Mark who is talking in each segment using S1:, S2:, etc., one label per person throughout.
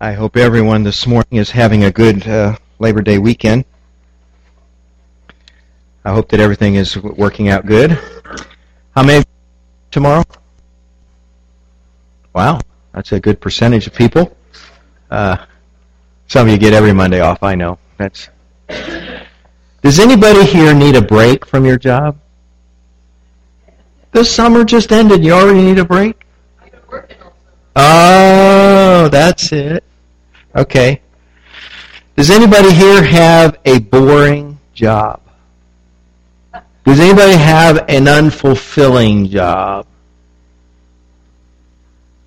S1: I hope everyone this morning is having a good uh, Labor Day weekend. I hope that everything is working out good. How many tomorrow? Wow, that's a good percentage of people. Uh, some of you get every Monday off. I know. That's. Does anybody here need a break from your job? The summer just ended. You already need a break. Oh, that's it. Okay. Does anybody here have a boring job? Does anybody have an unfulfilling job?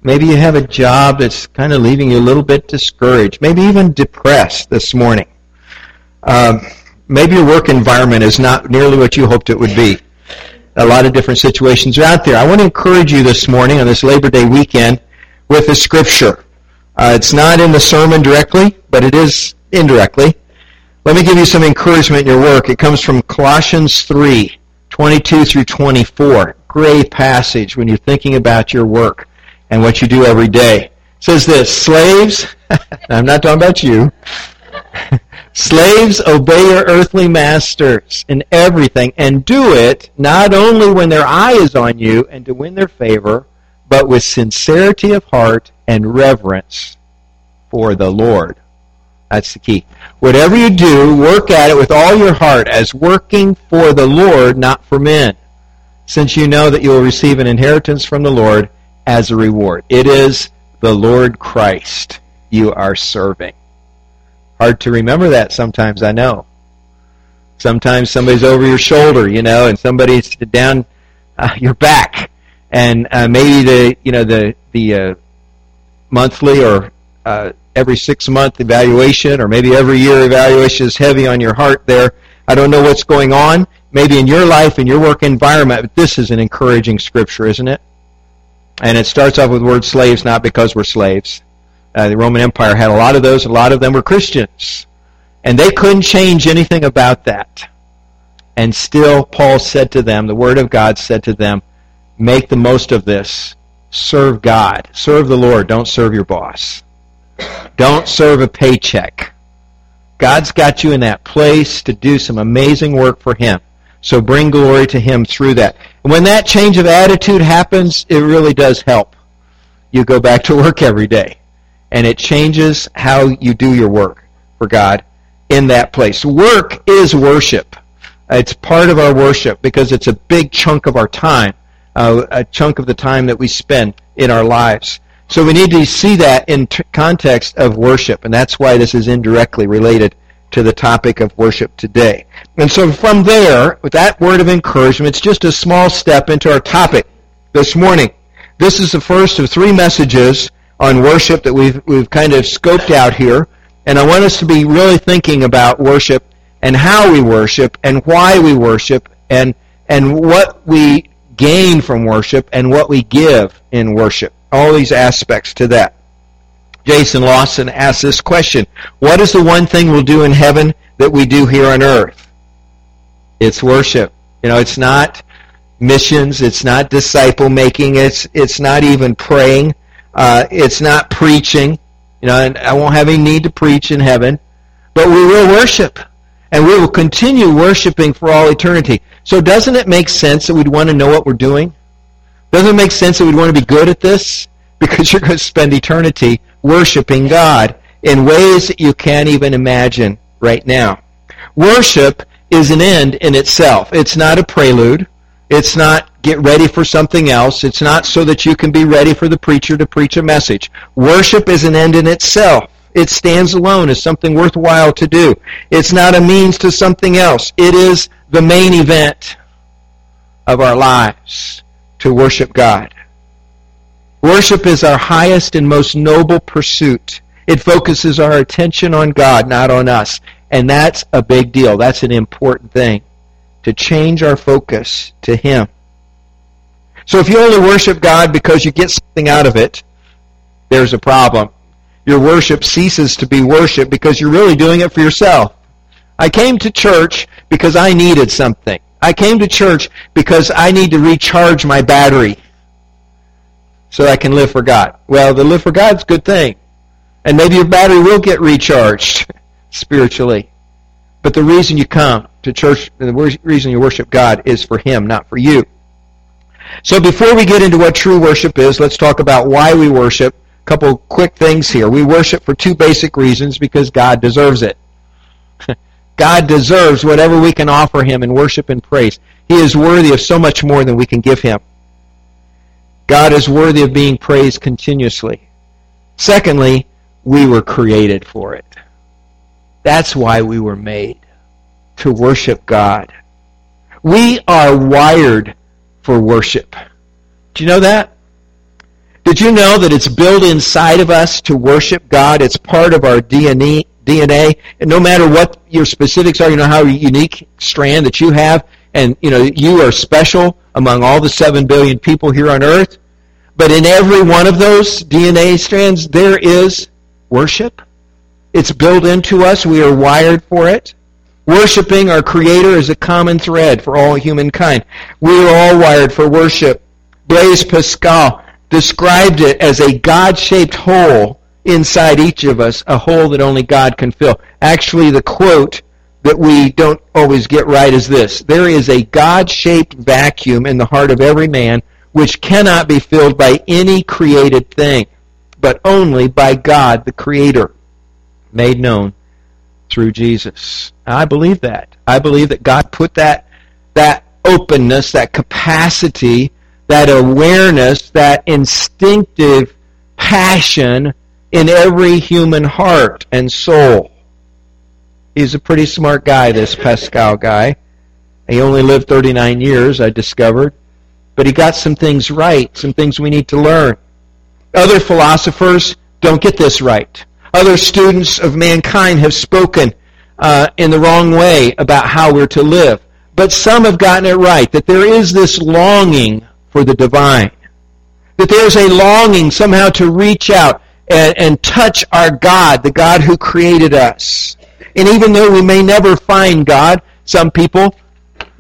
S1: Maybe you have a job that's kind of leaving you a little bit discouraged, maybe even depressed this morning. Um, maybe your work environment is not nearly what you hoped it would be. A lot of different situations are out there. I want to encourage you this morning on this Labor Day weekend with a scripture. Uh, it's not in the sermon directly, but it is indirectly. Let me give you some encouragement in your work. It comes from Colossians 3, 22 through 24. Great passage when you're thinking about your work and what you do every day. It says this, slaves, I'm not talking about you. Slaves, obey your earthly masters in everything, and do it not only when their eye is on you and to win their favor, but with sincerity of heart and reverence for the Lord. That's the key. Whatever you do, work at it with all your heart as working for the Lord, not for men, since you know that you will receive an inheritance from the Lord as a reward. It is the Lord Christ you are serving. Hard to remember that sometimes, I know. Sometimes somebody's over your shoulder, you know, and somebody's down uh, your back and uh, maybe the you know the the uh, monthly or uh, every six month evaluation or maybe every year evaluation is heavy on your heart there. I don't know what's going on, maybe in your life, in your work environment, but this is an encouraging scripture, isn't it? And it starts off with the word slaves, not because we're slaves. Uh, the Roman Empire had a lot of those, a lot of them were Christians. And they couldn't change anything about that. And still, Paul said to them, the Word of God said to them, make the most of this. Serve God. Serve the Lord. Don't serve your boss. Don't serve a paycheck. God's got you in that place to do some amazing work for Him. So bring glory to Him through that. And when that change of attitude happens, it really does help. You go back to work every day. And it changes how you do your work for God in that place. Work is worship. It's part of our worship because it's a big chunk of our time uh, a chunk of the time that we spend in our lives. So we need to see that in t- context of worship, and that's why this is indirectly related to the topic of worship today. And so from there, with that word of encouragement, it's just a small step into our topic this morning. This is the first of three messages on worship that we've, we've kind of scoped out here. And I want us to be really thinking about worship and how we worship and why we worship and, and what we gain from worship and what we give in worship. All these aspects to that. Jason Lawson asked this question What is the one thing we'll do in heaven that we do here on earth? It's worship. You know, it's not missions, it's not disciple making, it's, it's not even praying, uh, it's not preaching. You know, and I won't have any need to preach in heaven, but we will worship. And we will continue worshiping for all eternity. So doesn't it make sense that we'd want to know what we're doing? Doesn't it make sense that we'd want to be good at this? Because you're going to spend eternity worshiping God in ways that you can't even imagine right now. Worship is an end in itself. It's not a prelude. It's not get ready for something else. It's not so that you can be ready for the preacher to preach a message. Worship is an end in itself. It stands alone as something worthwhile to do. It's not a means to something else. It is the main event of our lives to worship God. Worship is our highest and most noble pursuit. It focuses our attention on God, not on us. And that's a big deal. That's an important thing. To change our focus to Him. So if you only worship God because you get something out of it, there's a problem your worship ceases to be worship because you're really doing it for yourself. I came to church because I needed something. I came to church because I need to recharge my battery so I can live for God. Well, the live for God's a good thing. And maybe your battery will get recharged spiritually. But the reason you come to church, and the reason you worship God is for Him, not for you. So before we get into what true worship is, let's talk about why we worship. A couple quick things here. We worship for two basic reasons because God deserves it. God deserves whatever we can offer Him in worship and praise. He is worthy of so much more than we can give Him. God is worthy of being praised continuously. Secondly, we were created for it. That's why we were made, to worship God. We are wired for worship. Do you know that? Did you know that it's built inside of us to worship God? It's part of our DNA. DNA, and no matter what your specifics are, you know how unique strand that you have, and you know you are special among all the seven billion people here on earth. But in every one of those DNA strands, there is worship. It's built into us. We are wired for it. Worshipping our Creator is a common thread for all humankind. We are all wired for worship. Blaise Pascal described it as a God-shaped hole inside each of us, a hole that only God can fill. Actually, the quote that we don't always get right is this. There is a God-shaped vacuum in the heart of every man which cannot be filled by any created thing, but only by God, the Creator, made known through Jesus. I believe that. I believe that God put that, that openness, that capacity, that awareness, that instinctive passion in every human heart and soul. He's a pretty smart guy, this Pascal guy. He only lived 39 years, I discovered. But he got some things right, some things we need to learn. Other philosophers don't get this right. Other students of mankind have spoken uh, in the wrong way about how we're to live. But some have gotten it right, that there is this longing for the divine. That there's a longing somehow to reach out and, and touch our God, the God who created us. And even though we may never find God, some people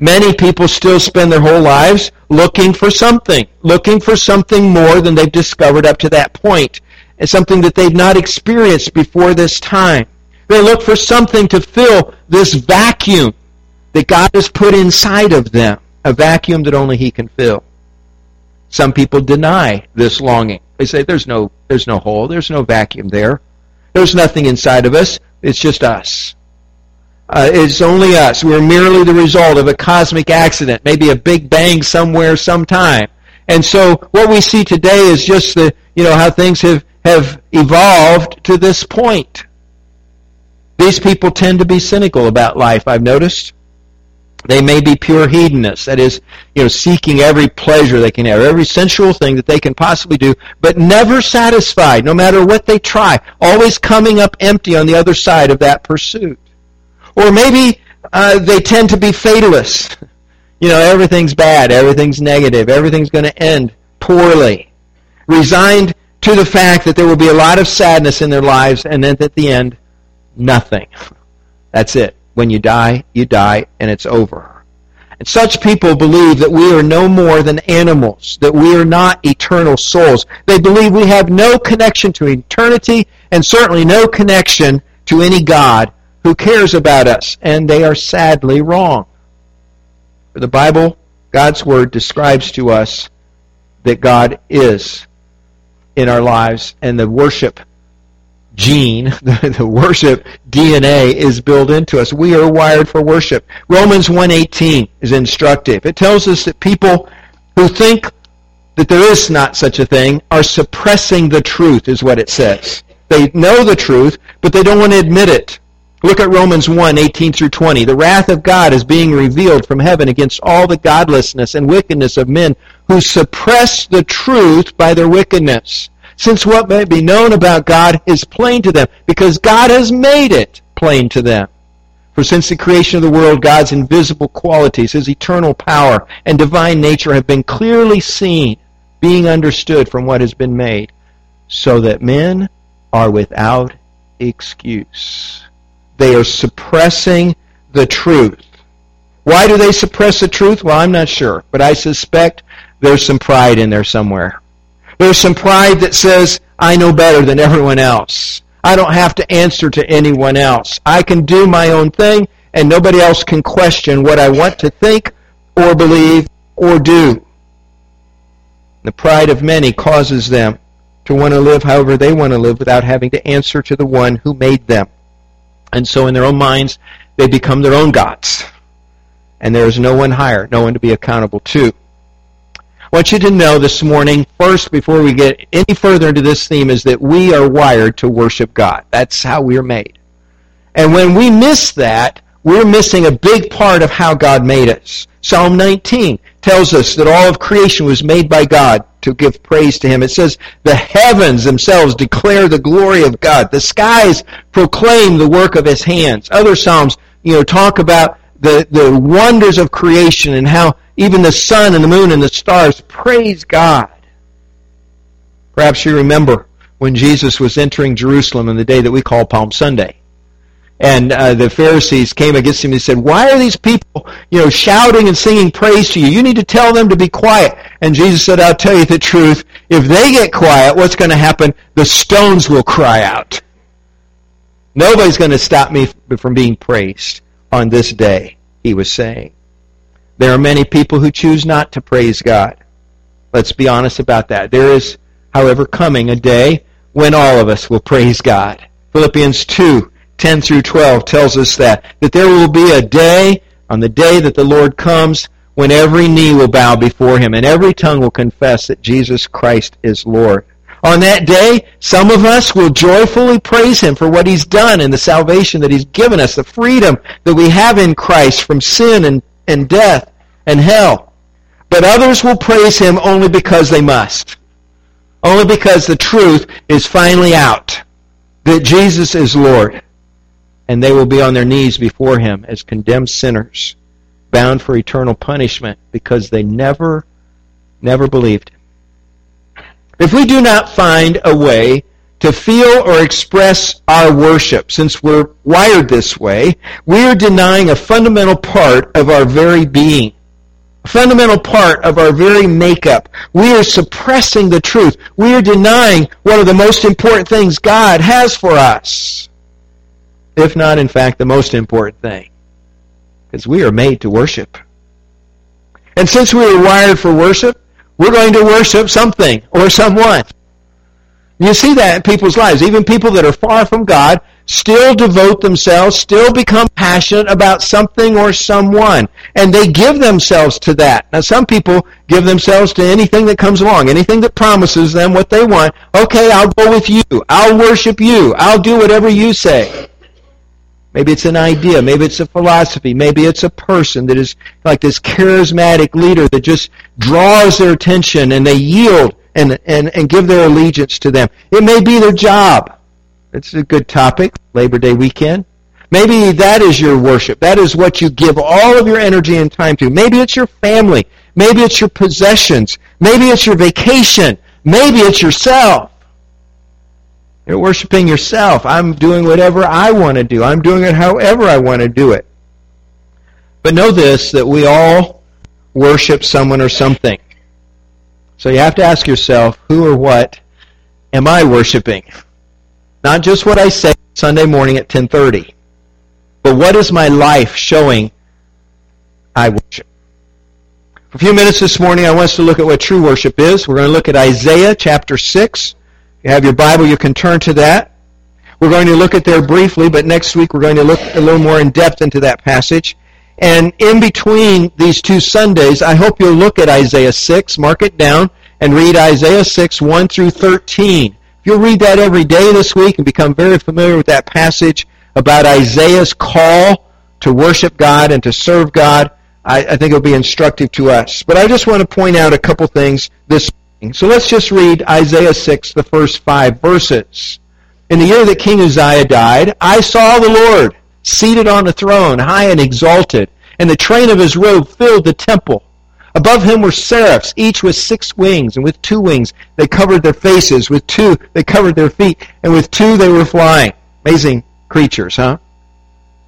S1: Many people still spend their whole lives looking for something, looking for something more than they've discovered up to that point, and something that they've not experienced before this time. They look for something to fill this vacuum that God has put inside of them, a vacuum that only He can fill. Some people deny this longing. They say there's no there's no hole, there's no vacuum there. There's nothing inside of us. It's just us. Uh, it's only us. We're merely the result of a cosmic accident, maybe a big bang somewhere, sometime. And so what we see today is just the, you know, how things have, have evolved to this point. These people tend to be cynical about life, I've noticed. They may be pure hedonists, that is, you know, seeking every pleasure they can have, every sensual thing that they can possibly do, but never satisfied, no matter what they try, always coming up empty on the other side of that pursuit. Or maybe uh, they tend to be fatalists. You know, everything's bad, everything's negative, everything's going to end poorly. Resigned to the fact that there will be a lot of sadness in their lives, and then at the end, nothing. That's it. When you die, you die, and it's over. And such people believe that we are no more than animals, that we are not eternal souls. They believe we have no connection to eternity, and certainly no connection to any God who cares about us, and they are sadly wrong. For the Bible, God's Word, describes to us that God is in our lives, and the worship gene, the, the worship DNA is built into us. We are wired for worship. Romans 1.18 is instructive. It tells us that people who think that there is not such a thing are suppressing the truth, is what it says. They know the truth, but they don't want to admit it. Look at Romans 1, 18 through 20. The wrath of God is being revealed from heaven against all the godlessness and wickedness of men who suppress the truth by their wickedness. Since what may be known about God is plain to them, because God has made it plain to them. For since the creation of the world, God's invisible qualities, His eternal power and divine nature have been clearly seen, being understood from what has been made, so that men are without excuse. They are suppressing the truth. Why do they suppress the truth? Well, I'm not sure, but I suspect there's some pride in there somewhere. There's some pride that says, I know better than everyone else. I don't have to answer to anyone else. I can do my own thing, and nobody else can question what I want to think or believe or do. The pride of many causes them to want to live however they want to live without having to answer to the one who made them. And so in their own minds, they become their own gods. And there is no one higher, no one to be accountable to. I want you to know this morning, first, before we get any further into this theme, is that we are wired to worship God. That's how we're made. And when we miss that, we're missing a big part of how God made us. Psalm 19 tells us that all of creation was made by God to give praise to Him. It says, the heavens themselves declare the glory of God. The skies proclaim the work of His hands. Other Psalms, you know, talk about the, the wonders of creation and how even the sun and the moon and the stars praise God. Perhaps you remember when Jesus was entering Jerusalem on the day that we call Palm Sunday. And uh, the Pharisees came against him and said, Why are these people, you know, shouting and singing praise to you? You need to tell them to be quiet. And Jesus said, I'll tell you the truth. If they get quiet, what's going to happen? The stones will cry out. Nobody's going to stop me from being praised on this day, he was saying. There are many people who choose not to praise God. Let's be honest about that. There is, however, coming a day when all of us will praise God. Philippians 2, 10 through 12 tells us that. That there will be a day, on the day that the Lord comes, when every knee will bow before him and every tongue will confess that Jesus Christ is Lord. On that day, some of us will joyfully praise Him for what He's done and the salvation that He's given us, the freedom that we have in Christ from sin and, and death and hell. But others will praise Him only because they must. Only because the truth is finally out that Jesus is Lord. And they will be on their knees before Him as condemned sinners, bound for eternal punishment because they never, never believed if we do not find a way to feel or express our worship, since we're wired this way, we are denying a fundamental part of our very being. Fundamental part of our very makeup. We are suppressing the truth. We are denying one of the most important things God has for us. If not, in fact, the most important thing. Because we are made to worship. And since we are wired for worship, we're going to worship something or someone. You see that in people's lives. Even people that are far from God still devote themselves, still become passionate about something or someone. And they give themselves to that. Now some people give themselves to anything that comes along, anything that promises them what they want. Okay, I'll go with you. I'll worship you. I'll do whatever you say. Maybe it's an idea. Maybe it's a philosophy. Maybe it's a person that is like this charismatic leader that just draws their attention and they yield and, and, and give their allegiance to them. It may be their job. It's a good topic, Labor Day weekend. Maybe that is your worship. That is what you give all of your energy and time to. Maybe it's your family. Maybe it's your possessions. Maybe it's your vacation. Maybe it's yourself. You're worshiping yourself. I'm doing whatever I want to do. I'm doing it however I want to do it. But know this, that we all worship someone or something. So you have to ask yourself, who or what am I worshiping? Not just what I say Sunday morning at 1030, but what is my life showing I worship? For a few minutes this morning, I want us to look at what true worship is. We're going to look at Isaiah chapter 6 you have your Bible, you can turn to that. We're going to look at there briefly, but next week we're going to look a little more in depth into that passage. And in between these two Sundays, I hope you'll look at Isaiah 6, mark it down, and read Isaiah 6, 1 through 13. You'll read that every day this week and become very familiar with that passage about Isaiah's call to worship God and to serve God, I, I think it'll be instructive to us. But I just want to point out a couple things this morning. so let's just read Isaiah 6, the first five verses. In the year that King Uzziah died, I saw the Lord seated on a throne, high and exalted, and the train of his robe filled the temple. Above him were seraphs, each with six wings, and with two wings they covered their faces, with two they covered their feet, and with two they were flying. Amazing creatures, huh?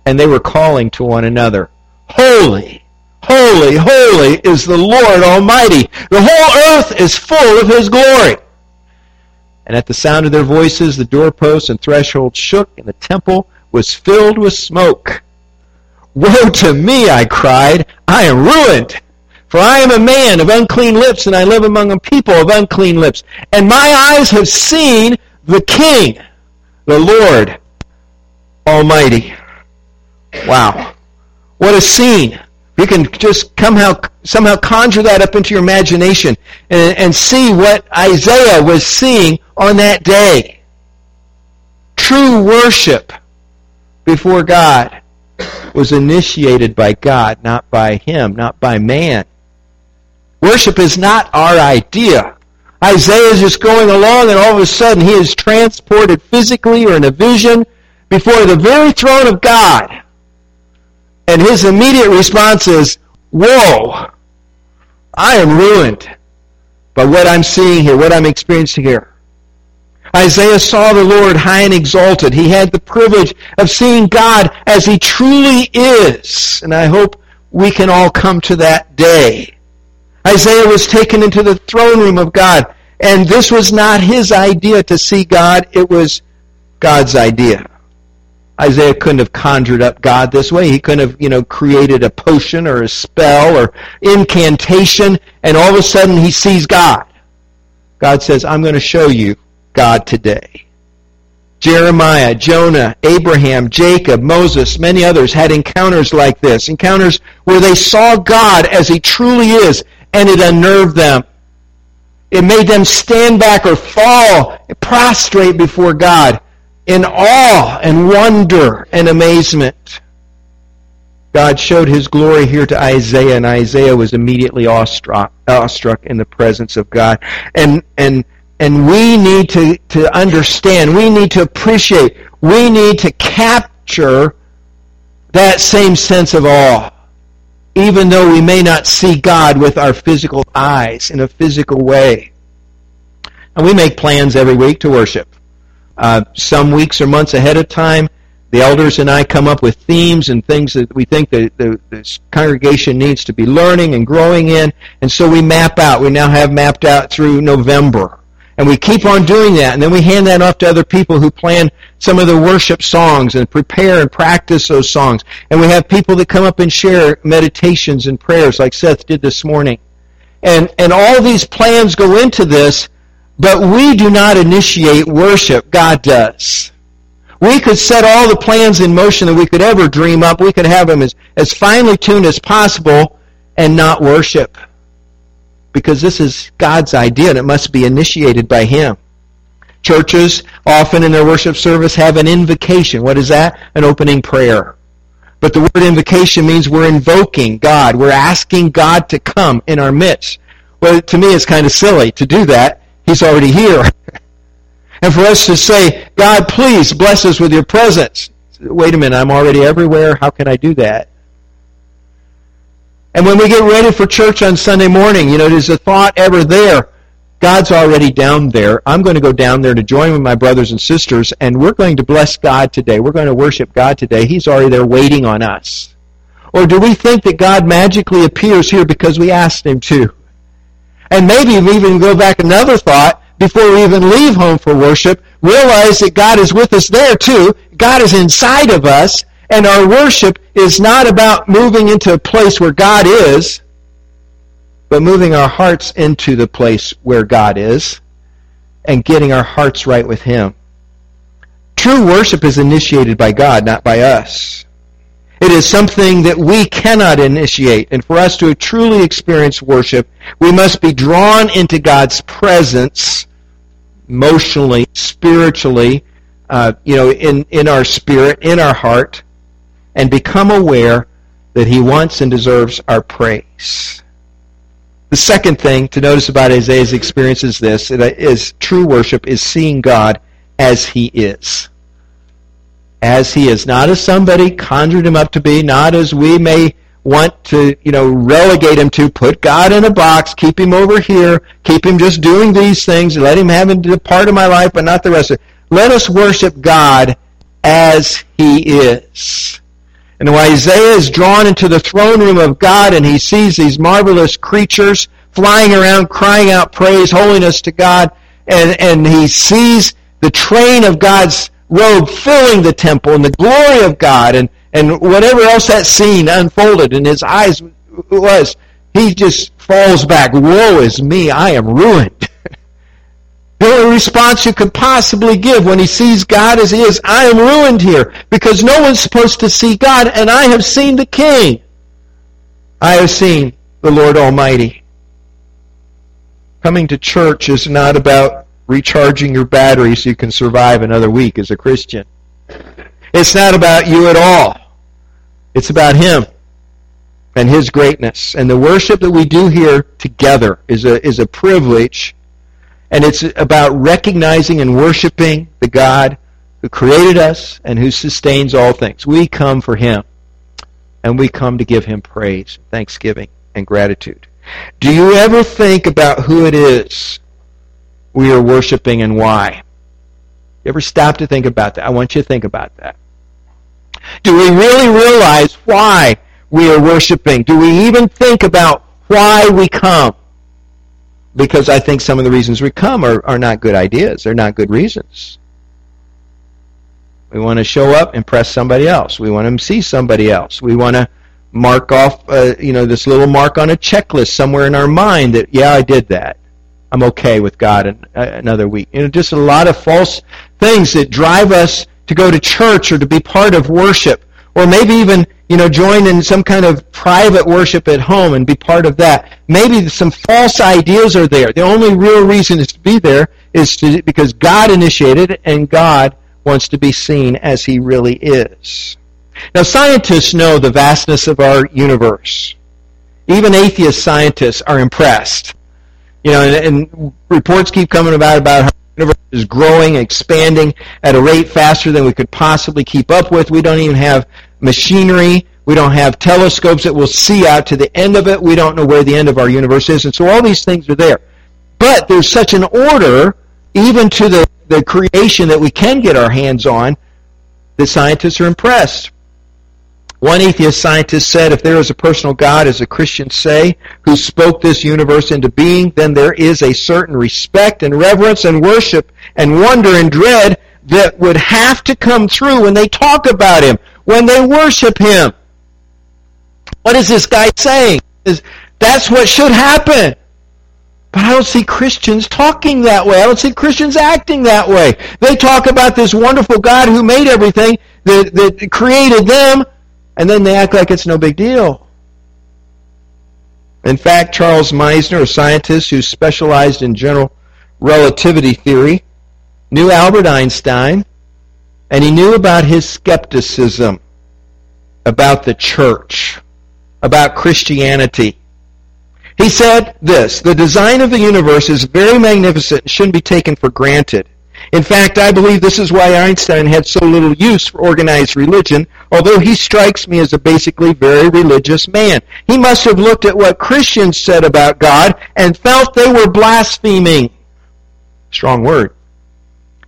S1: And they were calling to one another, Holy, Holy, holy is the Lord Almighty. The whole earth is full of His glory. And at the sound of their voices, the doorposts and thresholds shook, and the temple was filled with smoke. Woe to me, I cried. I am ruined. For I am a man of unclean lips, and I live among a people of unclean lips. And my eyes have seen the King, the Lord Almighty. Wow. What a scene. You can just somehow, somehow conjure that up into your imagination and, and see what Isaiah was seeing on that day. True worship before God was initiated by God, not by him, not by man. Worship is not our idea. Isaiah is just going along and all of a sudden he is transported physically or in a vision before the very throne of God. And his immediate response is, Whoa, I am ruined by what I'm seeing here, what I'm experiencing here. Isaiah saw the Lord high and exalted. He had the privilege of seeing God as he truly is. And I hope we can all come to that day. Isaiah was taken into the throne room of God. And this was not his idea to see God. It was God's idea. Isaiah couldn't have conjured up God this way. He couldn't have, you know, created a potion or a spell or incantation and all of a sudden he sees God. God says, I'm going to show you God today. Jeremiah, Jonah, Abraham, Jacob, Moses, many others had encounters like this. Encounters where they saw God as he truly is and it unnerved them. It made them stand back or fall prostrate before God in awe and wonder and amazement. God showed his glory here to Isaiah, and Isaiah was immediately awestruck, awestruck in the presence of God. And, and, and we need to, to understand, we need to appreciate, we need to capture that same sense of awe. Even though we may not see God with our physical eyes in a physical way. And we make plans every week to worship. Uh, some weeks or months ahead of time, the elders and I come up with themes and things that we think that the, the congregation needs to be learning and growing in. And so we map out. We now have mapped out through November. And we keep on doing that. And then we hand that off to other people who plan some of the worship songs and prepare and practice those songs. And we have people that come up and share meditations and prayers like Seth did this morning. And, and all these plans go into this but we do not initiate worship. God does. We could set all the plans in motion that we could ever dream up. We could have them as, as finely tuned as possible and not worship. Because this is God's idea and it must be initiated by Him. Churches often in their worship service have an invocation. What is that? An opening prayer. But the word invocation means we're invoking God. We're asking God to come in our midst. Well, to me, it's kind of silly to do that He's already here. and for us to say, God, please bless us with your presence. Wait a minute, I'm already everywhere. How can I do that? And when we get ready for church on Sunday morning, you know, there's a thought ever there. God's already down there. I'm going to go down there to join with my brothers and sisters, and we're going to bless God today. We're going to worship God today. He's already there waiting on us. Or do we think that God magically appears here because we asked Him to? And maybe we even go back another thought before we even leave home for worship, realize that God is with us there too. God is inside of us, and our worship is not about moving into a place where God is, but moving our hearts into the place where God is and getting our hearts right with Him. True worship is initiated by God, not by us. It is something that we cannot initiate. And for us to truly experience worship, we must be drawn into God's presence emotionally, spiritually, uh, you know, in, in our spirit, in our heart, and become aware that He wants and deserves our praise. The second thing to notice about Isaiah's experience is this, is true worship is seeing God as He is as he is, not as somebody conjured him up to be, not as we may want to, you know, relegate him to, put God in a box, keep him over here, keep him just doing these things, let him have a part of my life, but not the rest of it. Let us worship God as he is. And when Isaiah is drawn into the throne room of God and he sees these marvelous creatures flying around crying out praise, holiness to God, and, and he sees the train of God's robe filling the temple and the glory of God and, and whatever else that scene unfolded in his eyes was, he just falls back. Woe is me, I am ruined. the only response you could possibly give when he sees God as he is, I am ruined here because no one's supposed to see God and I have seen the King. I have seen the Lord Almighty. Coming to church is not about recharging your battery so you can survive another week as a Christian. It's not about you at all. It's about Him and His greatness. And the worship that we do here together is a, is a privilege. And it's about recognizing and worshiping the God who created us and who sustains all things. We come for Him. And we come to give Him praise, thanksgiving, and gratitude. Do you ever think about who it is we are worshiping and why? You ever stop to think about that? I want you to think about that. Do we really realize why we are worshiping? Do we even think about why we come? Because I think some of the reasons we come are, are not good ideas. They're not good reasons. We want to show up, and impress somebody else. We want to see somebody else. We want to mark off, uh, you know, this little mark on a checklist somewhere in our mind that, yeah, I did that. I'm okay with God in, uh, another week. You know, just a lot of false things that drive us to go to church or to be part of worship, or maybe even you know join in some kind of private worship at home and be part of that. Maybe some false ideas are there. The only real reason is to be there is to, because God initiated it and God wants to be seen as He really is. Now, scientists know the vastness of our universe. Even atheist scientists are impressed. You know, and, and reports keep coming about about how universe is growing, expanding at a rate faster than we could possibly keep up with. We don't even have machinery. We don't have telescopes that will see out to the end of it. We don't know where the end of our universe is. And so all these things are there. But there's such an order, even to the, the creation that we can get our hands on, that scientists are impressed. One atheist scientist said, if there is a personal God, as the Christians say, who spoke this universe into being, then there is a certain respect and reverence and worship and wonder and dread that would have to come through when they talk about Him, when they worship Him. What is this guy saying? Is That's what should happen. But I don't see Christians talking that way. I don't see Christians acting that way. They talk about this wonderful God who made everything, that, that created them, and then they act like it's no big deal. In fact, Charles Misner, a scientist who specialized in general relativity theory, knew Albert Einstein, and he knew about his skepticism about the church, about Christianity. He said this, the design of the universe is very magnificent and shouldn't be taken for granted. In fact, I believe this is why Einstein had so little use for organized religion, although he strikes me as a basically very religious man. He must have looked at what Christians said about God and felt they were blaspheming. Strong word.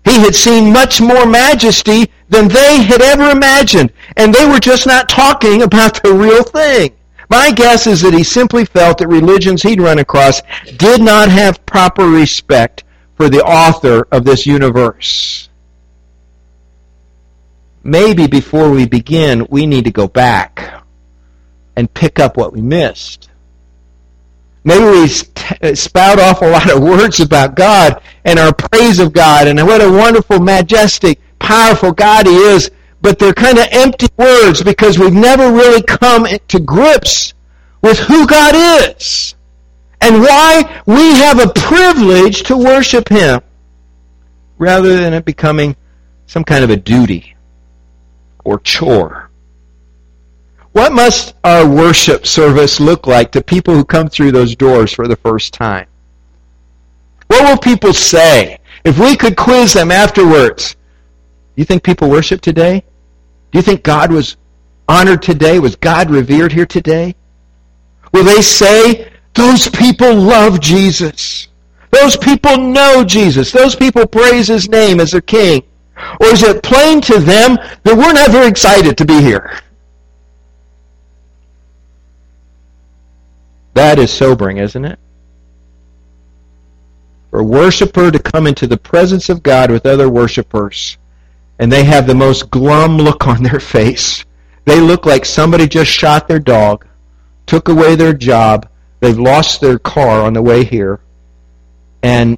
S1: He had seen much more majesty than they had ever imagined, and they were just not talking about the real thing. My guess is that he simply felt that religions he'd run across did not have proper respect for the author of this universe. Maybe before we begin, we need to go back and pick up what we missed. Maybe we spout off a lot of words about God and our praise of God and what a wonderful, majestic, powerful God He is, but they're kind of empty words because we've never really come to grips with who God is and why we have a privilege to worship Him rather than it becoming some kind of a duty or chore. What must our worship service look like to people who come through those doors for the first time? What will people say if we could quiz them afterwards? Do you think people worship today? Do you think God was honored today? Was God revered here today? Will they say, those people love Jesus. Those people know Jesus. Those people praise his name as their king. Or is it plain to them that we're not very excited to be here? That is sobering, isn't it? for a worshiper to come into the presence of God with other worshipers, and they have the most glum look on their face. They look like somebody just shot their dog, took away their job, they've lost their car on the way here, and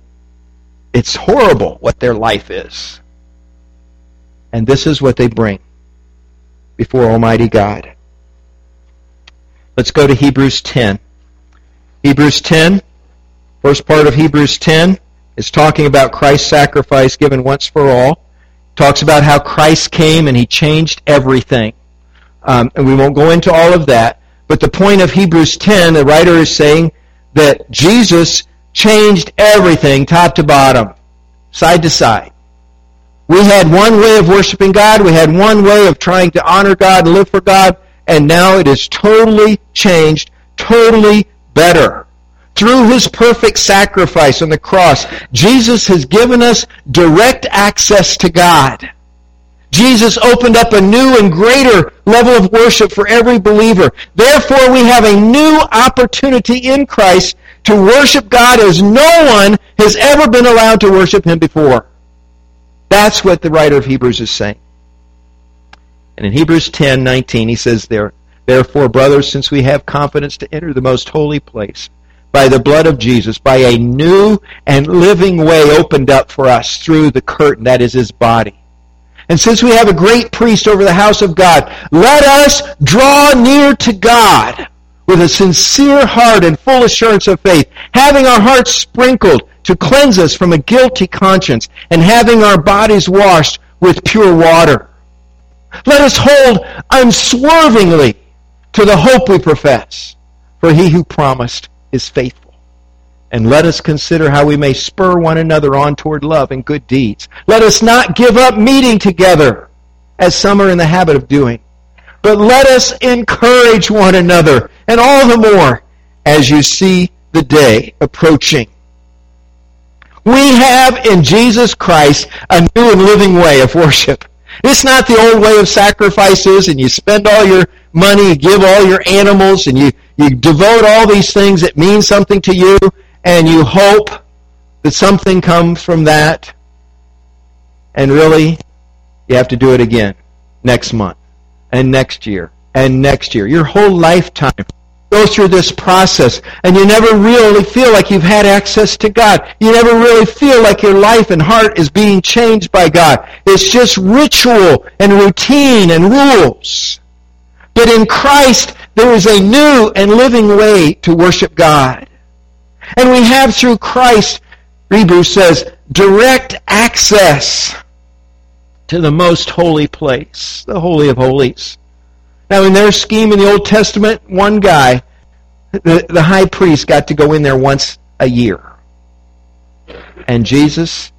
S1: it's horrible what their life is. And this is what they bring before Almighty God. Let's go to Hebrews 10. Hebrews 10, first part of Hebrews 10 is talking about Christ's sacrifice given once for all. Talks about how Christ came and he changed everything. Um, and we won't go into all of that. But the point of Hebrews 10, the writer is saying that Jesus changed everything top to bottom, side to side. We had one way of worshiping God. We had one way of trying to honor God and live for God and now it is totally changed, totally better. Through his perfect sacrifice on the cross, Jesus has given us direct access to God. Jesus opened up a new and greater level of worship for every believer. Therefore, we have a new opportunity in Christ to worship God as no one has ever been allowed to worship him before. That's what the writer of Hebrews is saying. And in Hebrews 10, 19, he says there, Therefore, brothers, since we have confidence to enter the most holy place by the blood of Jesus, by a new and living way opened up for us through the curtain, that is his body. And since we have a great priest over the house of God, let us draw near to God with a sincere heart and full assurance of faith, having our hearts sprinkled to cleanse us from a guilty conscience, and having our bodies washed with pure water. Let us hold unswervingly to the hope we profess, for he who promised is faithful. And let us consider how we may spur one another on toward love and good deeds. Let us not give up meeting together, as some are in the habit of doing, but let us encourage one another, and all the more as you see the day approaching. We have in Jesus Christ a new and living way of worship. It's not the old way of sacrifices and you spend all your money, you give all your animals, and you, you devote all these things that mean something to you, and you hope that something comes from that. And really, you have to do it again next month, and next year, and next year. Your whole lifetime go through this process and you never really feel like you've had access to God. You never really feel like your life and heart is being changed by God. It's just ritual and routine and rules. But in Christ, there is a new and living way to worship God. And we have through Christ, Hebrews says, direct access to the most holy place, the Holy of Holies. Now, in their scheme in the Old Testament, one guy, the, the high priest, got to go in there once a year. And Jesus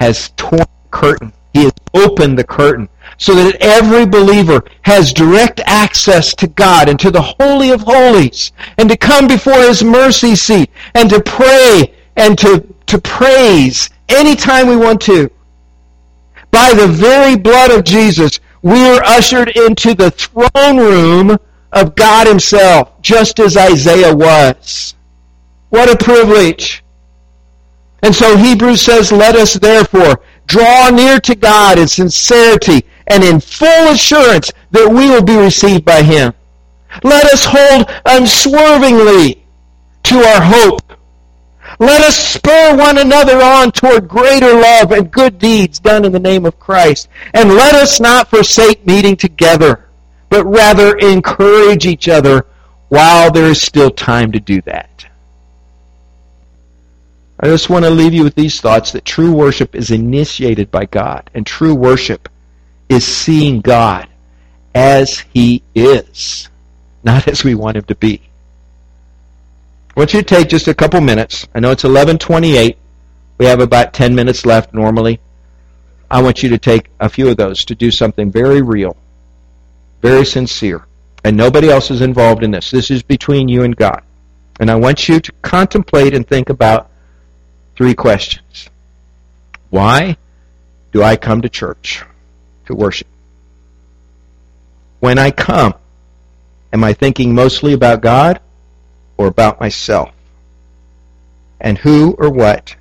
S1: has torn the curtain. He has opened the curtain so that every believer has direct access to God and to the Holy of Holies and to come before His mercy seat and to pray and to, to praise anytime we want to. By the very blood of Jesus, we are ushered into the throne room of God Himself, just as Isaiah was. What a privilege. And so Hebrews says, let us therefore draw near to God in sincerity and in full assurance that we will be received by Him. Let us hold unswervingly to our hope let us spur one another on toward greater love and good deeds done in the name of Christ. And let us not forsake meeting together, but rather encourage each other while there is still time to do that. I just want to leave you with these thoughts that true worship is initiated by God, and true worship is seeing God as He is, not as we want Him to be. I want you to take just a couple minutes. I know it's 11:28. We have about 10 minutes left normally. I want you to take a few of those to do something very real, very sincere, and nobody else is involved in this. This is between you and God. And I want you to contemplate and think about three questions. Why do I come to church to worship? When I come, am I thinking mostly about God or about myself? And who or what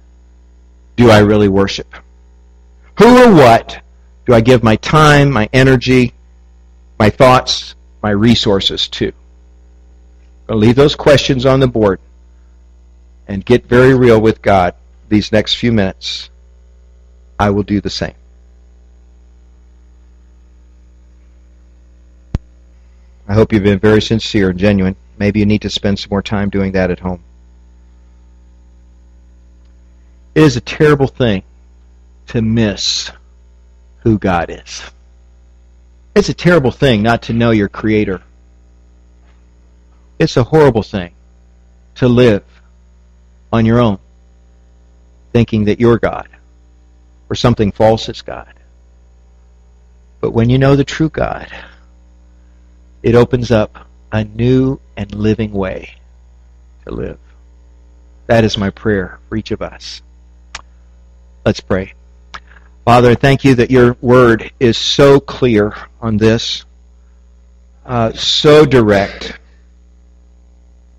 S1: do I really worship? Who or what do I give my time, my energy, my thoughts, my resources to? I'll leave those questions on the board and get very real with God these next few minutes. I will do the same. I hope you've been very sincere and genuine. Maybe you need to spend some more time doing that at home. It is a terrible thing to miss who God is. It's a terrible thing not to know your Creator. It's a horrible thing to live on your own, thinking that you're God or something false is God. But when you know the true God, it opens up a new and living way to live. That is my prayer for each of us. Let's pray. Father, thank you that your word is so clear on this, uh, so direct,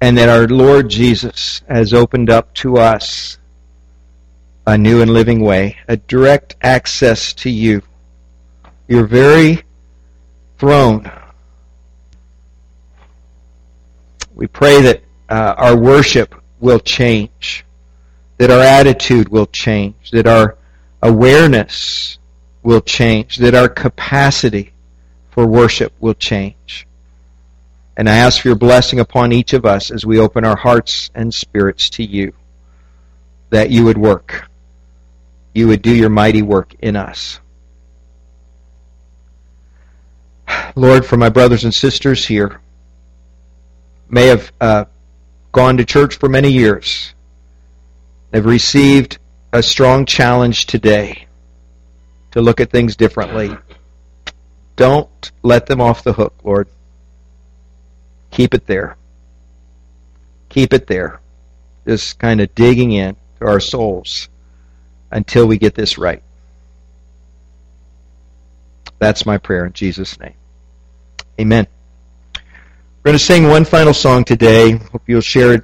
S1: and that our Lord Jesus has opened up to us a new and living way, a direct access to you, your very throne. We pray that uh, our worship will change that our attitude will change, that our awareness will change, that our capacity for worship will change. And I ask for your blessing upon each of us as we open our hearts and spirits to you, that you would work. You would do your mighty work in us. Lord, for my brothers and sisters here, may have uh, gone to church for many years, have received a strong challenge today to look at things differently. Don't let them off the hook, Lord. Keep it there. Keep it there. Just kind of digging in to our souls until we get this right. That's my prayer in Jesus' name. Amen. We're going to sing one final song today. Hope you'll share it